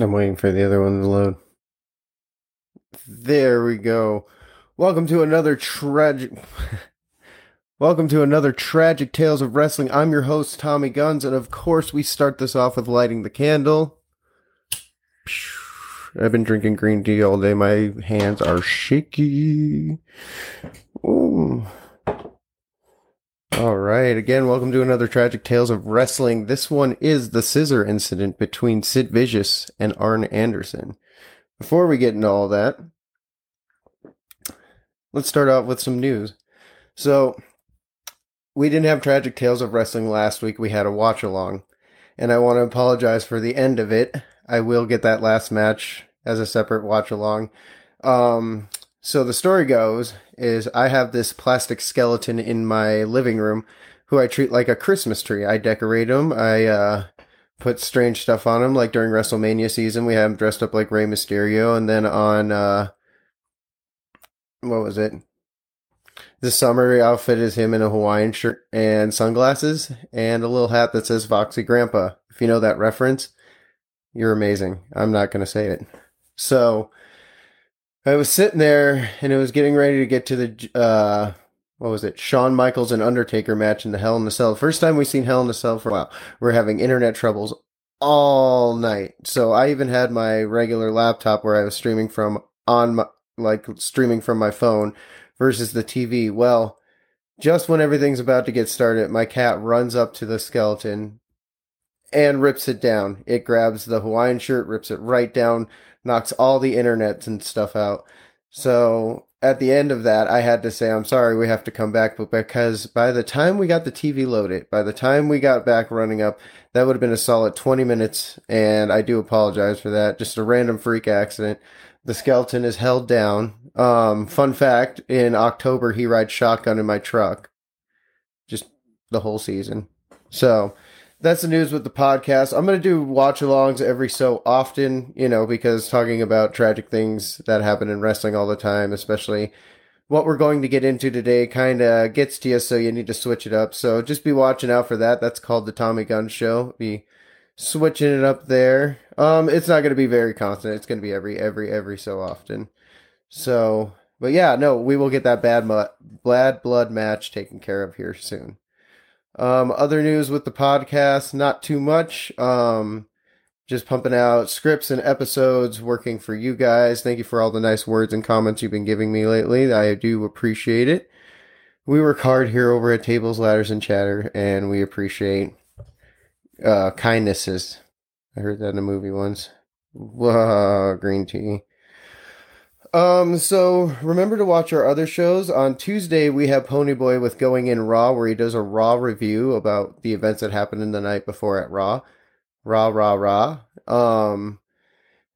I'm waiting for the other one to load. There we go. Welcome to another tragic. Welcome to another tragic tales of wrestling. I'm your host Tommy Gunns, and of course we start this off with lighting the candle. I've been drinking green tea all day. My hands are shaky. Ooh. All right. Again, welcome to another Tragic Tales of Wrestling. This one is the scissor incident between Sid Vicious and Arn Anderson. Before we get into all that, let's start off with some news. So, we didn't have Tragic Tales of Wrestling last week. We had a watch along. And I want to apologize for the end of it. I will get that last match as a separate watch along. Um, so the story goes is I have this plastic skeleton in my living room who I treat like a Christmas tree. I decorate him. I uh, put strange stuff on him. Like during WrestleMania season, we had him dressed up like Rey Mysterio, and then on uh, what was it? The summer outfit is him in a Hawaiian shirt and sunglasses and a little hat that says Foxy Grandpa. If you know that reference, you're amazing. I'm not going to say it. So I was sitting there and it was getting ready to get to the uh what was it? Shawn Michaels and Undertaker match in the Hell in the Cell. First time we've seen Hell in the Cell for a while. We're having internet troubles all night. So I even had my regular laptop where I was streaming from on my like streaming from my phone versus the TV. Well, just when everything's about to get started, my cat runs up to the skeleton and rips it down. It grabs the Hawaiian shirt, rips it right down, knocks all the internets and stuff out. So at the end of that, I had to say, I'm sorry, we have to come back. But because by the time we got the TV loaded, by the time we got back running up, that would have been a solid 20 minutes. And I do apologize for that. Just a random freak accident. The skeleton is held down. Um, fun fact in October, he rides shotgun in my truck. Just the whole season. So that's the news with the podcast. I'm going to do watch alongs every so often, you know, because talking about tragic things that happen in wrestling all the time, especially what we're going to get into today, kind of gets to you, so you need to switch it up. So just be watching out for that. That's called the Tommy Gun Show. Be switching it up there. Um, it's not going to be very constant. It's going to be every, every, every so often. So, but yeah, no, we will get that bad, mu- bad blood match taken care of here soon. Um, other news with the podcast, not too much. Um, just pumping out scripts and episodes, working for you guys. Thank you for all the nice words and comments you've been giving me lately. I do appreciate it. We work hard here over at Tables, Ladders, and Chatter, and we appreciate uh, kindnesses. I heard that in a movie once. Whoa, green tea. Um, so remember to watch our other shows. On Tuesday, we have Ponyboy with Going in Raw, where he does a Raw review about the events that happened in the night before at Raw. Raw, rah, rah. Um,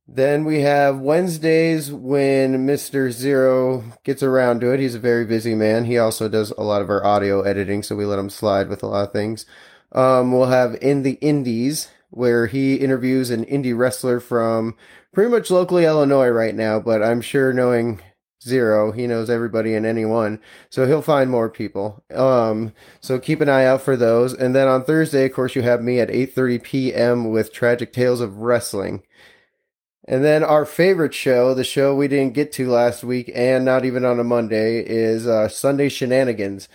then we have Wednesdays when Mr. Zero gets around to it. He's a very busy man. He also does a lot of our audio editing, so we let him slide with a lot of things. Um, we'll have In the Indies, where he interviews an indie wrestler from pretty much locally Illinois right now, but I'm sure knowing Zero, he knows everybody and anyone, so he'll find more people. Um, so keep an eye out for those. And then on Thursday, of course, you have me at 8:30 p.m. with Tragic Tales of Wrestling. And then our favorite show, the show we didn't get to last week and not even on a Monday, is uh, Sunday Shenanigans.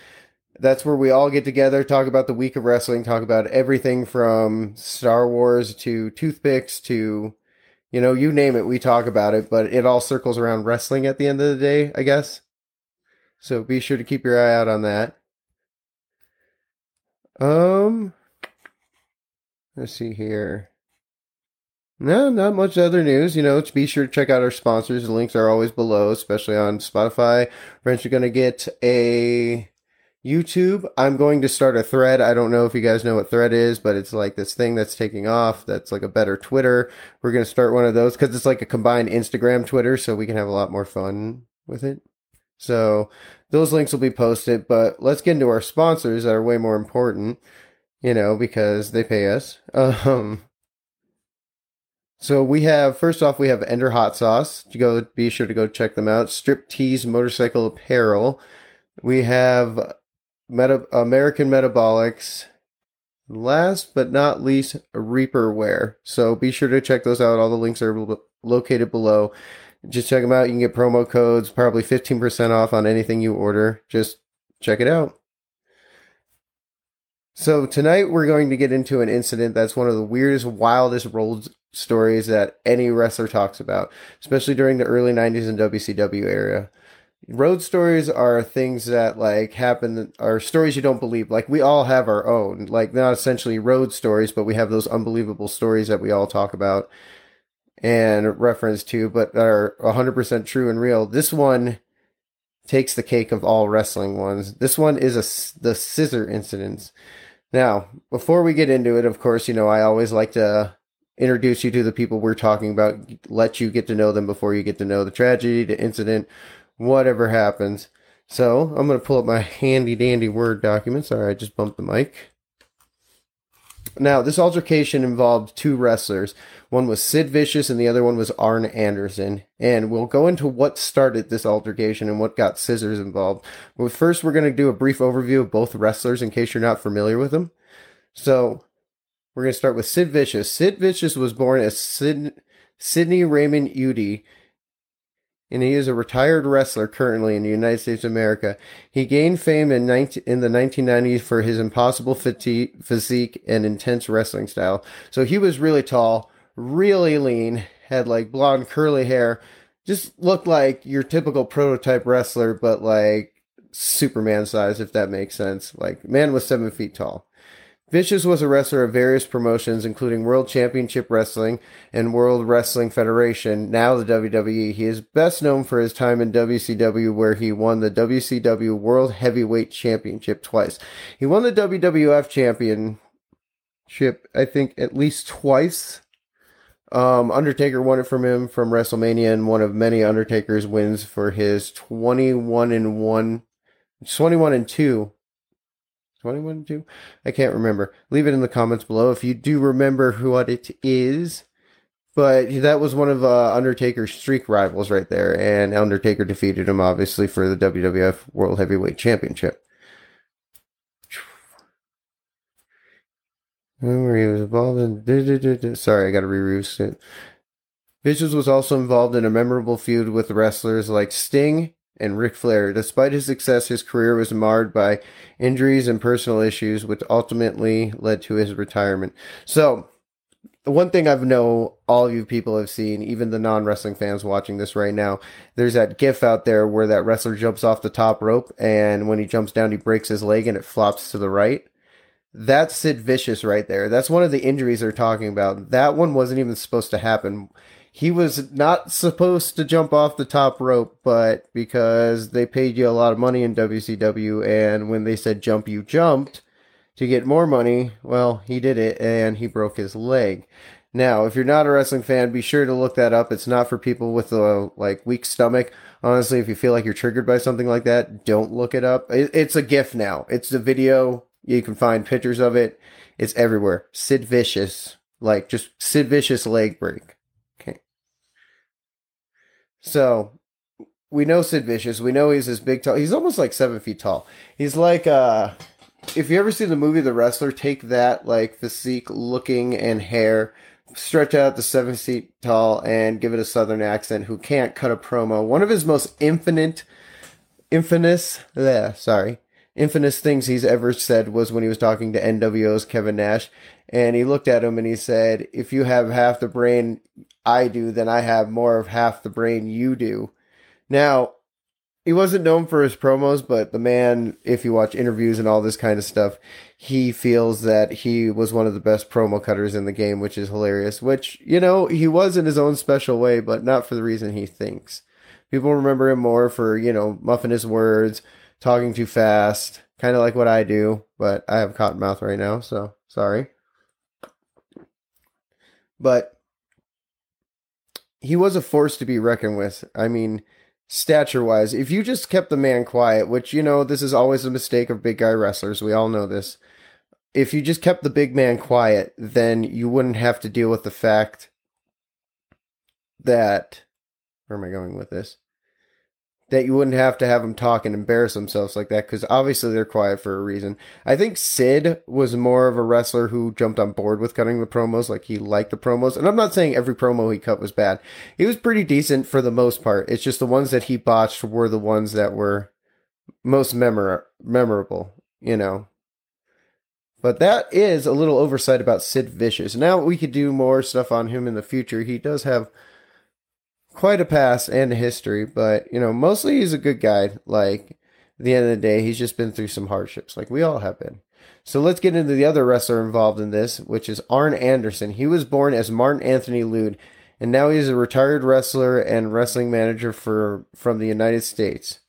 That's where we all get together, talk about the week of wrestling, talk about everything from Star Wars to toothpicks to you know, you name it, we talk about it, but it all circles around wrestling at the end of the day, I guess. So be sure to keep your eye out on that. Um, let's see here. No, not much other news. You know, be sure to check out our sponsors. The links are always below, especially on Spotify. We're going to get a YouTube, I'm going to start a thread. I don't know if you guys know what thread is, but it's like this thing that's taking off. That's like a better Twitter. We're going to start one of those because it's like a combined Instagram Twitter, so we can have a lot more fun with it. So those links will be posted, but let's get into our sponsors that are way more important, you know, because they pay us. Um, so we have first off we have Ender Hot Sauce. You go be sure to go check them out. Strip Tees Motorcycle Apparel. We have Meta- American Metabolix, last but not least, Reaperware. So be sure to check those out. All the links are lo- located below. Just check them out. You can get promo codes, probably 15% off on anything you order. Just check it out. So tonight we're going to get into an incident that's one of the weirdest, wildest road stories that any wrestler talks about, especially during the early 90s and WCW era. Road stories are things that like happen are stories you don't believe. Like we all have our own, like not essentially road stories, but we have those unbelievable stories that we all talk about and reference to, but are 100% true and real. This one takes the cake of all wrestling ones. This one is a the scissor incidents. Now, before we get into it, of course, you know, I always like to introduce you to the people we're talking about, let you get to know them before you get to know the tragedy, the incident, whatever happens. So I'm going to pull up my handy dandy Word document. Sorry, I just bumped the mic. Now, this altercation involved two wrestlers. One was Sid Vicious and the other one was Arn Anderson. And we'll go into what started this altercation and what got scissors involved. But first, we're going to do a brief overview of both wrestlers in case you're not familiar with them. So, we're going to start with Sid Vicious. Sid Vicious was born as Sid, Sidney Raymond Eudy and he is a retired wrestler currently in the United States of America. He gained fame in, 19, in the 1990s for his impossible physique and intense wrestling style. So he was really tall, really lean, had like blonde curly hair, just looked like your typical prototype wrestler, but like Superman size, if that makes sense. Like, man was seven feet tall. Vicious was a wrestler of various promotions, including World Championship Wrestling and World Wrestling Federation, now the WWE. He is best known for his time in WCW, where he won the WCW World Heavyweight Championship twice. He won the WWF Championship, I think, at least twice. Um, Undertaker won it from him from WrestleMania, and one of many Undertaker's wins for his 21 and 1, 21 and 2 21 2? I can't remember. Leave it in the comments below if you do remember who what it is. But that was one of uh, Undertaker's streak rivals right there, and Undertaker defeated him obviously for the WWF World Heavyweight Championship. Where he was involved in. Sorry, I got to reread it. Vicious was also involved in a memorable feud with wrestlers like Sting and Ric Flair. Despite his success, his career was marred by injuries and personal issues, which ultimately led to his retirement. So, one thing I've know all you people have seen, even the non wrestling fans watching this right now, there's that gif out there where that wrestler jumps off the top rope and when he jumps down, he breaks his leg and it flops to the right. That's Sid Vicious right there. That's one of the injuries they're talking about. That one wasn't even supposed to happen he was not supposed to jump off the top rope, but because they paid you a lot of money in WCW, and when they said jump, you jumped to get more money, well, he did it and he broke his leg. Now, if you're not a wrestling fan, be sure to look that up. It's not for people with a like weak stomach. Honestly, if you feel like you're triggered by something like that, don't look it up. it's a GIF now. It's the video. You can find pictures of it. It's everywhere. Sid Vicious, like just Sid Vicious leg break. So we know Sid Vicious. We know he's this big tall. He's almost like seven feet tall. He's like uh if you ever see the movie The Wrestler, take that like physique looking and hair, stretch out the seven feet tall and give it a southern accent who can't cut a promo. One of his most infinite infamous yeah, sorry. Infamous things he's ever said was when he was talking to NWO's Kevin Nash and he looked at him and he said, If you have half the brain I do, then I have more of half the brain you do. Now, he wasn't known for his promos, but the man, if you watch interviews and all this kind of stuff, he feels that he was one of the best promo cutters in the game, which is hilarious. Which, you know, he was in his own special way, but not for the reason he thinks. People remember him more for, you know, muffing his words, talking too fast, kind of like what I do, but I have cotton mouth right now, so sorry. But he was a force to be reckoned with. I mean, stature wise, if you just kept the man quiet, which, you know, this is always a mistake of big guy wrestlers, we all know this. If you just kept the big man quiet, then you wouldn't have to deal with the fact that. Where am I going with this? That you wouldn't have to have them talk and embarrass themselves like that because obviously they're quiet for a reason. I think Sid was more of a wrestler who jumped on board with cutting the promos, like he liked the promos. And I'm not saying every promo he cut was bad. He was pretty decent for the most part. It's just the ones that he botched were the ones that were most memor- memorable, you know. But that is a little oversight about Sid Vicious. Now we could do more stuff on him in the future. He does have quite a past and a history, but you know, mostly he's a good guy. Like at the end of the day, he's just been through some hardships, like we all have been. So let's get into the other wrestler involved in this, which is Arn Anderson. He was born as Martin Anthony Lunde, and now he's a retired wrestler and wrestling manager for from the United States.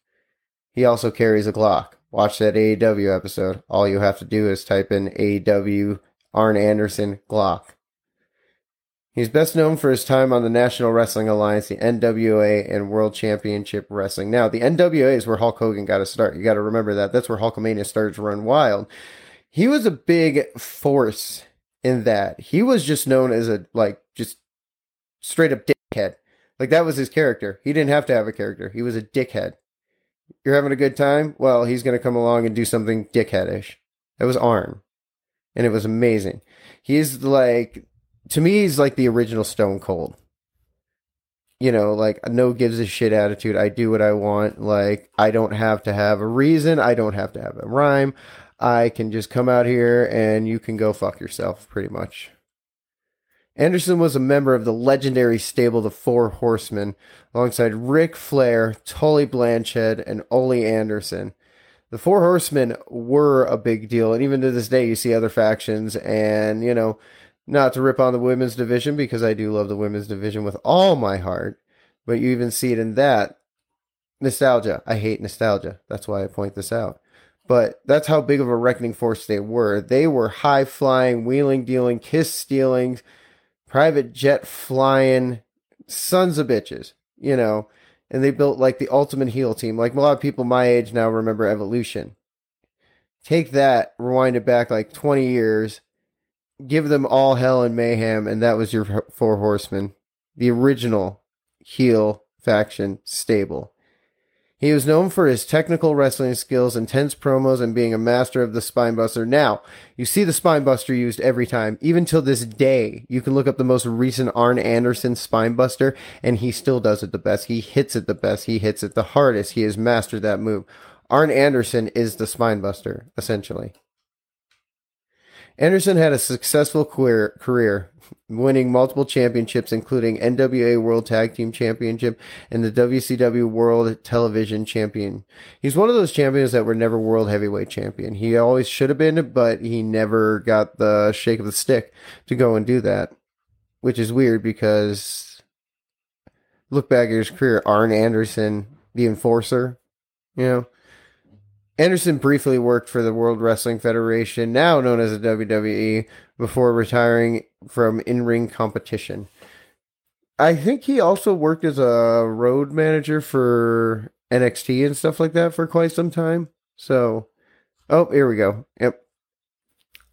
He also carries a Glock. Watch that AEW episode. All you have to do is type in AEW Arn Anderson Glock. He's best known for his time on the National Wrestling Alliance, the NWA, and World Championship Wrestling. Now, the NWA is where Hulk Hogan got to start. You got to remember that. That's where Hulkamania started to run wild. He was a big force in that. He was just known as a, like, just straight up dickhead. Like, that was his character. He didn't have to have a character. He was a dickhead. You're having a good time? Well, he's going to come along and do something dickheadish. That was Arn. And it was amazing. He's like to me, he's like the original Stone Cold. You know, like no gives a shit attitude. I do what I want. Like I don't have to have a reason. I don't have to have a rhyme. I can just come out here and you can go fuck yourself, pretty much. Anderson was a member of the legendary stable The Four Horsemen, alongside Ric Flair, Tully Blanchard, and Ole Anderson. The Four Horsemen were a big deal, and even to this day, you see other factions, and you know, not to rip on the women's division because I do love the women's division with all my heart, but you even see it in that nostalgia. I hate nostalgia. That's why I point this out. But that's how big of a reckoning force they were. They were high flying, wheeling, dealing, kiss stealing, private jet flying sons of bitches, you know. And they built like the ultimate heel team. Like a lot of people my age now remember Evolution. Take that, rewind it back like 20 years, give them all hell and mayhem, and that was your four horsemen, the original heel faction stable. He was known for his technical wrestling skills, intense promos, and being a master of the spinebuster. Now, you see the spinebuster used every time. Even till this day, you can look up the most recent Arn Anderson spinebuster, and he still does it the best. He hits it the best. He hits it the hardest. He has mastered that move. Arn Anderson is the spinebuster, essentially. Anderson had a successful career, career, winning multiple championships, including NWA World Tag Team Championship and the WCW World Television Champion. He's one of those champions that were never World Heavyweight Champion. He always should have been, but he never got the shake of the stick to go and do that, which is weird because look back at his career, Arn Anderson, the Enforcer, you know, Anderson briefly worked for the World Wrestling Federation, now known as the WWE, before retiring from in ring competition. I think he also worked as a road manager for NXT and stuff like that for quite some time. So, oh, here we go. Yep.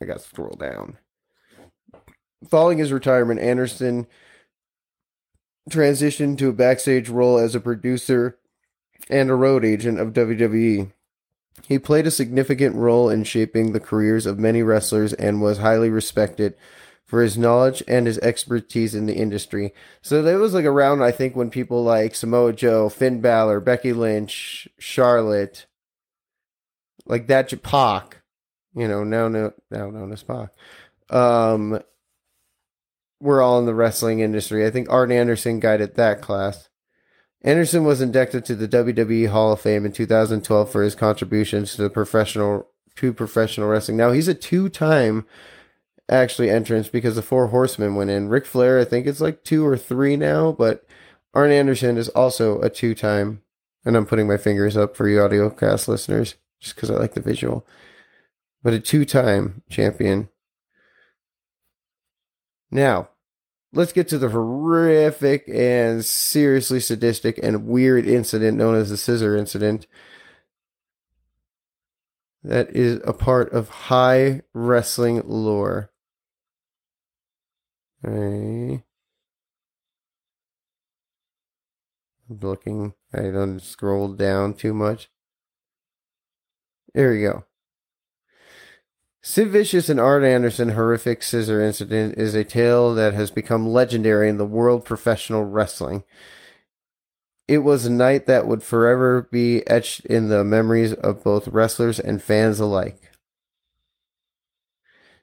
I got to scroll down. Following his retirement, Anderson transitioned to a backstage role as a producer and a road agent of WWE. He played a significant role in shaping the careers of many wrestlers and was highly respected for his knowledge and his expertise in the industry. So that was like around, I think, when people like Samoa Joe, Finn Balor, Becky Lynch, Charlotte, like that, Pac, you know, now, now, now known as Pac, um, we're all in the wrestling industry. I think Arn Anderson guided that class. Anderson was inducted to the WWE Hall of Fame in 2012 for his contributions to the professional to professional wrestling. Now he's a two-time actually entrance because the Four Horsemen went in. Ric Flair, I think it's like two or three now, but Arn Anderson is also a two-time. And I'm putting my fingers up for you audio cast listeners just because I like the visual. But a two-time champion. Now, let's get to the horrific and seriously sadistic and weird incident known as the scissor incident that is a part of high wrestling lore. I'm looking. I don't scroll down too much. There we go. Sid Vicious and Arn Anderson horrific scissor incident is a tale that has become legendary in the world of professional wrestling. It was a night that would forever be etched in the memories of both wrestlers and fans alike.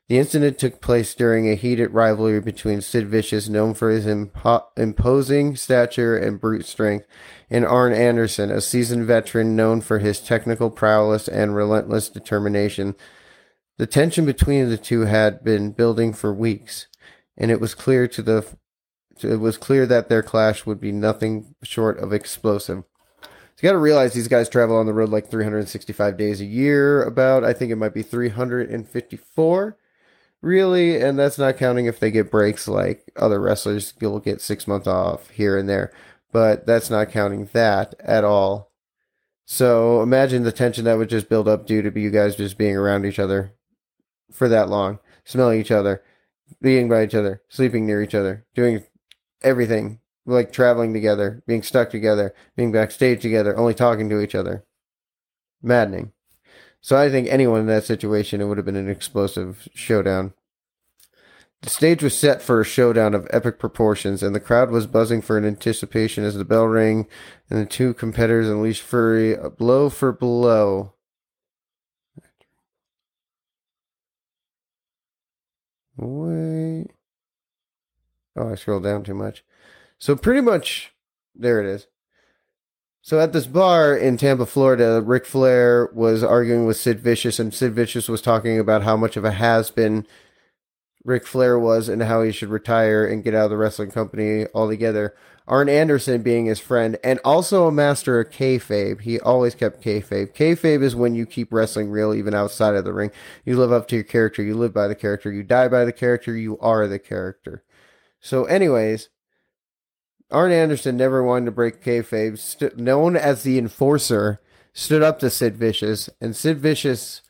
The incident took place during a heated rivalry between Sid Vicious, known for his impo- imposing stature and brute strength, and Arn Anderson, a seasoned veteran known for his technical prowess and relentless determination. The tension between the two had been building for weeks, and it was clear to the it was clear that their clash would be nothing short of explosive. So you got to realize these guys travel on the road like 365 days a year. About I think it might be 354 really, and that's not counting if they get breaks like other wrestlers. You'll get six months off here and there, but that's not counting that at all. So imagine the tension that would just build up due to you guys just being around each other for that long, smelling each other, being by each other, sleeping near each other, doing everything like traveling together, being stuck together, being backstage together, only talking to each other. Maddening. So I think anyone in that situation, it would have been an explosive showdown. The stage was set for a showdown of epic proportions, and the crowd was buzzing for an anticipation as the bell rang and the two competitors unleashed fury blow for blow. Wait. Oh, I scrolled down too much. So pretty much, there it is. So at this bar in Tampa, Florida, Ric Flair was arguing with Sid Vicious, and Sid Vicious was talking about how much of a has been Ric Flair was and how he should retire and get out of the wrestling company altogether. Arn Anderson being his friend and also a master of kayfabe. He always kept kayfabe. Kayfabe is when you keep wrestling real even outside of the ring. You live up to your character. You live by the character. You die by the character. You are the character. So, anyways, Arn Anderson never wanted to break kayfabe, st- known as the Enforcer, stood up to Sid Vicious, and Sid Vicious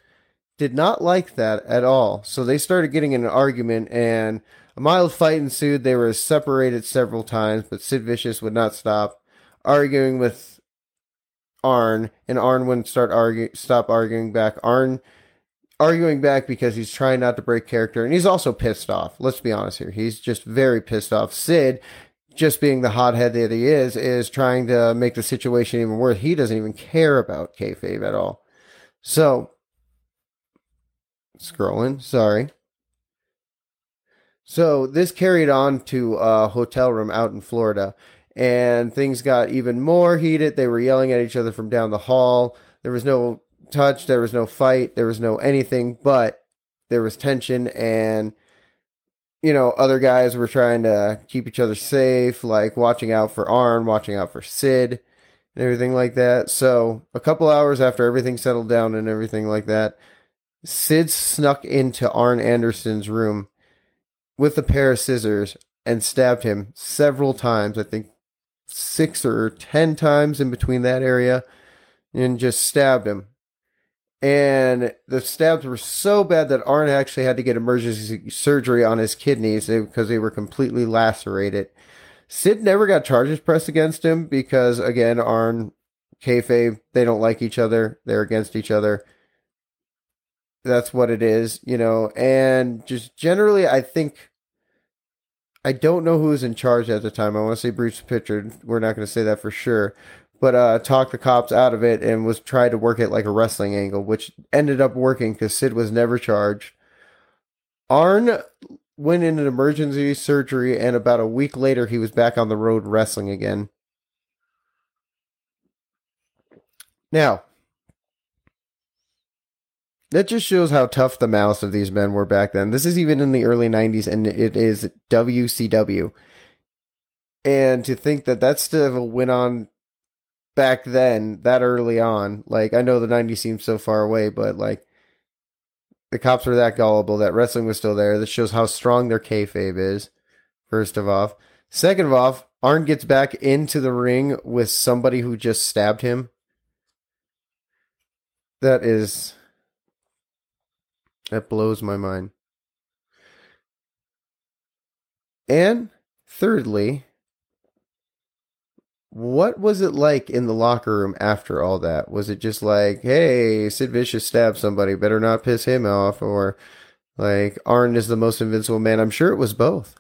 did not like that at all. So they started getting in an argument, and a mild fight ensued. They were separated several times, but Sid Vicious would not stop arguing with Arn, and Arn wouldn't start argue, stop arguing back. Arn arguing back because he's trying not to break character, and he's also pissed off. Let's be honest here. He's just very pissed off. Sid just being the hothead that he is, is trying to make the situation even worse. He doesn't even care about kayfabe at all. So, scrolling, sorry. So this carried on to a hotel room out in Florida, and things got even more heated. They were yelling at each other from down the hall. There was no touch, there was no fight, there was no anything, but there was tension and you know, other guys were trying to keep each other safe, like watching out for Arn, watching out for Sid, and everything like that. So, a couple hours after everything settled down and everything like that, Sid snuck into Arn Anderson's room with a pair of scissors and stabbed him several times. I think six or ten times in between that area, and just stabbed him and the stabs were so bad that Arn actually had to get emergency surgery on his kidneys because they were completely lacerated. Sid never got charges pressed against him because, again, Arn, kayfabe, they don't like each other. They're against each other. That's what it is, you know. And just generally, I think I don't know who was in charge at the time. I want to say Bruce Pritchard. We're not going to say that for sure but uh, talked the cops out of it and was tried to work it like a wrestling angle, which ended up working because Sid was never charged. Arn went in an emergency surgery, and about a week later, he was back on the road wrestling again. Now, that just shows how tough the mouths of these men were back then. This is even in the early 90s, and it is WCW. And to think that that still went on back then, that early on, like I know the 90s seems so far away, but like the cops were that gullible that wrestling was still there. This shows how strong their kayfabe is, first of all. Second of all, Arn gets back into the ring with somebody who just stabbed him. That is. That blows my mind. And thirdly, what was it like in the locker room after all that? Was it just like, hey, Sid Vicious stabbed somebody, better not piss him off, or like Arn is the most invincible man? I'm sure it was both.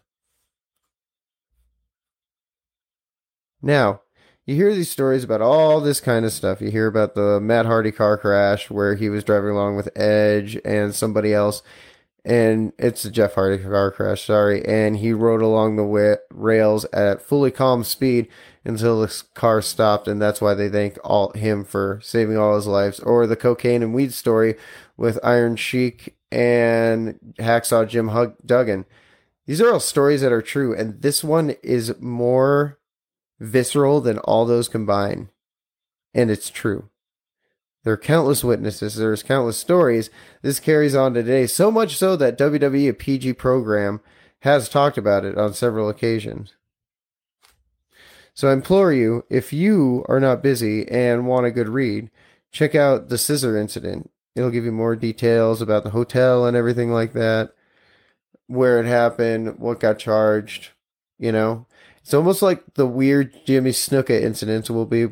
Now, you hear these stories about all this kind of stuff. You hear about the Matt Hardy car crash where he was driving along with Edge and somebody else, and it's a Jeff Hardy car crash, sorry, and he rode along the wa- rails at fully calm speed until the car stopped, and that's why they thank all him for saving all his lives. Or the cocaine and weed story with Iron Sheik and Hacksaw Jim Hug- Duggan. These are all stories that are true, and this one is more visceral than all those combined. And it's true. There are countless witnesses, there's countless stories. This carries on today, so much so that WWE, a PG program, has talked about it on several occasions. So I implore you, if you are not busy and want a good read, check out the Scissor Incident. It'll give you more details about the hotel and everything like that, where it happened, what got charged, you know. It's almost like the weird Jimmy Snuka incidents will be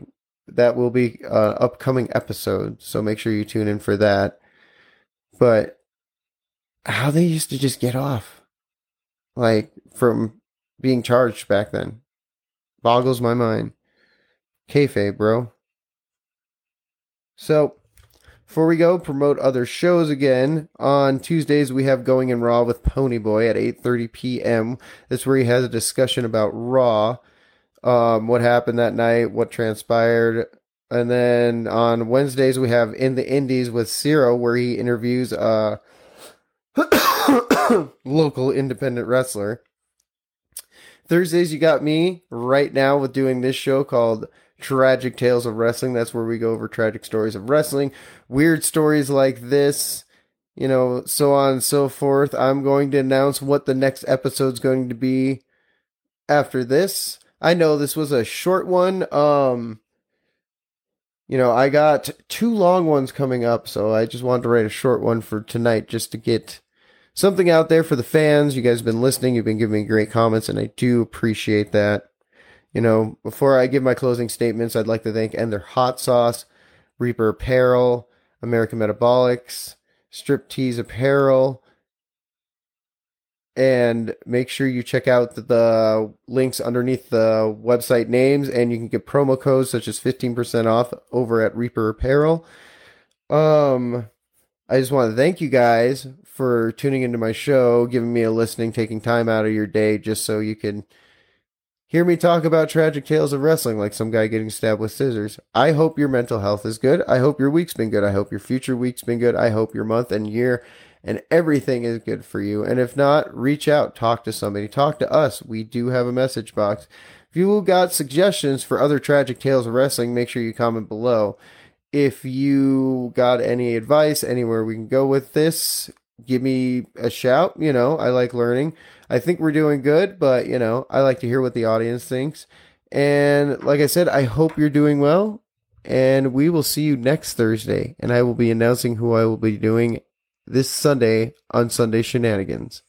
that will be uh, upcoming episode. So make sure you tune in for that. But how they used to just get off, like from being charged back then boggles my mind. Kayfabe, bro. So, before we go, promote other shows again. On Tuesdays, we have Going in Raw with Ponyboy at 8.30 p.m. That's where he has a discussion about Raw, um, what happened that night, what transpired. And then on Wednesdays, we have In the Indies with Zero, where he interviews a local independent wrestler. Thursdays, you got me right now with doing this show called Tragic Tales of Wrestling. That's where we go over tragic stories of wrestling, weird stories like this, you know, so on and so forth. I'm going to announce what the next episode's going to be after this. I know this was a short one. Um, you know, I got two long ones coming up, so I just wanted to write a short one for tonight just to get something out there for the fans. You guys have been listening. You've been giving me great comments, and I do appreciate that. You know, before I give my closing statements, I'd like to thank Ender Hot Sauce, Reaper Apparel, American Metabolix, Strip Striptease Apparel, and make sure you check out the, the, links underneath the website names and you can get promo codes such as 15% off over at Reaper Apparel. Um I just want to thank you guys for tuning into my show, giving me a listening, taking time out of your day just so you can hear me talk about tragic tales of wrestling like some guy getting stabbed with scissors. I hope your mental health is good. I hope your week's been good. I hope your future week's been good. I hope your month and year and everything is good for you. And if not, reach out, talk to somebody, talk to us. We do have a message box. If you got suggestions for other tragic tales of wrestling, make sure you comment below. If you got any advice, anywhere we can go with this, give me a shout. You know, I like learning. I think we're doing good, but you know, I like to hear what the audience thinks. And like I said, I hope you're doing well. And we will see you next Thursday. And I will be announcing who I will be doing this Sunday on Sunday Shenanigans.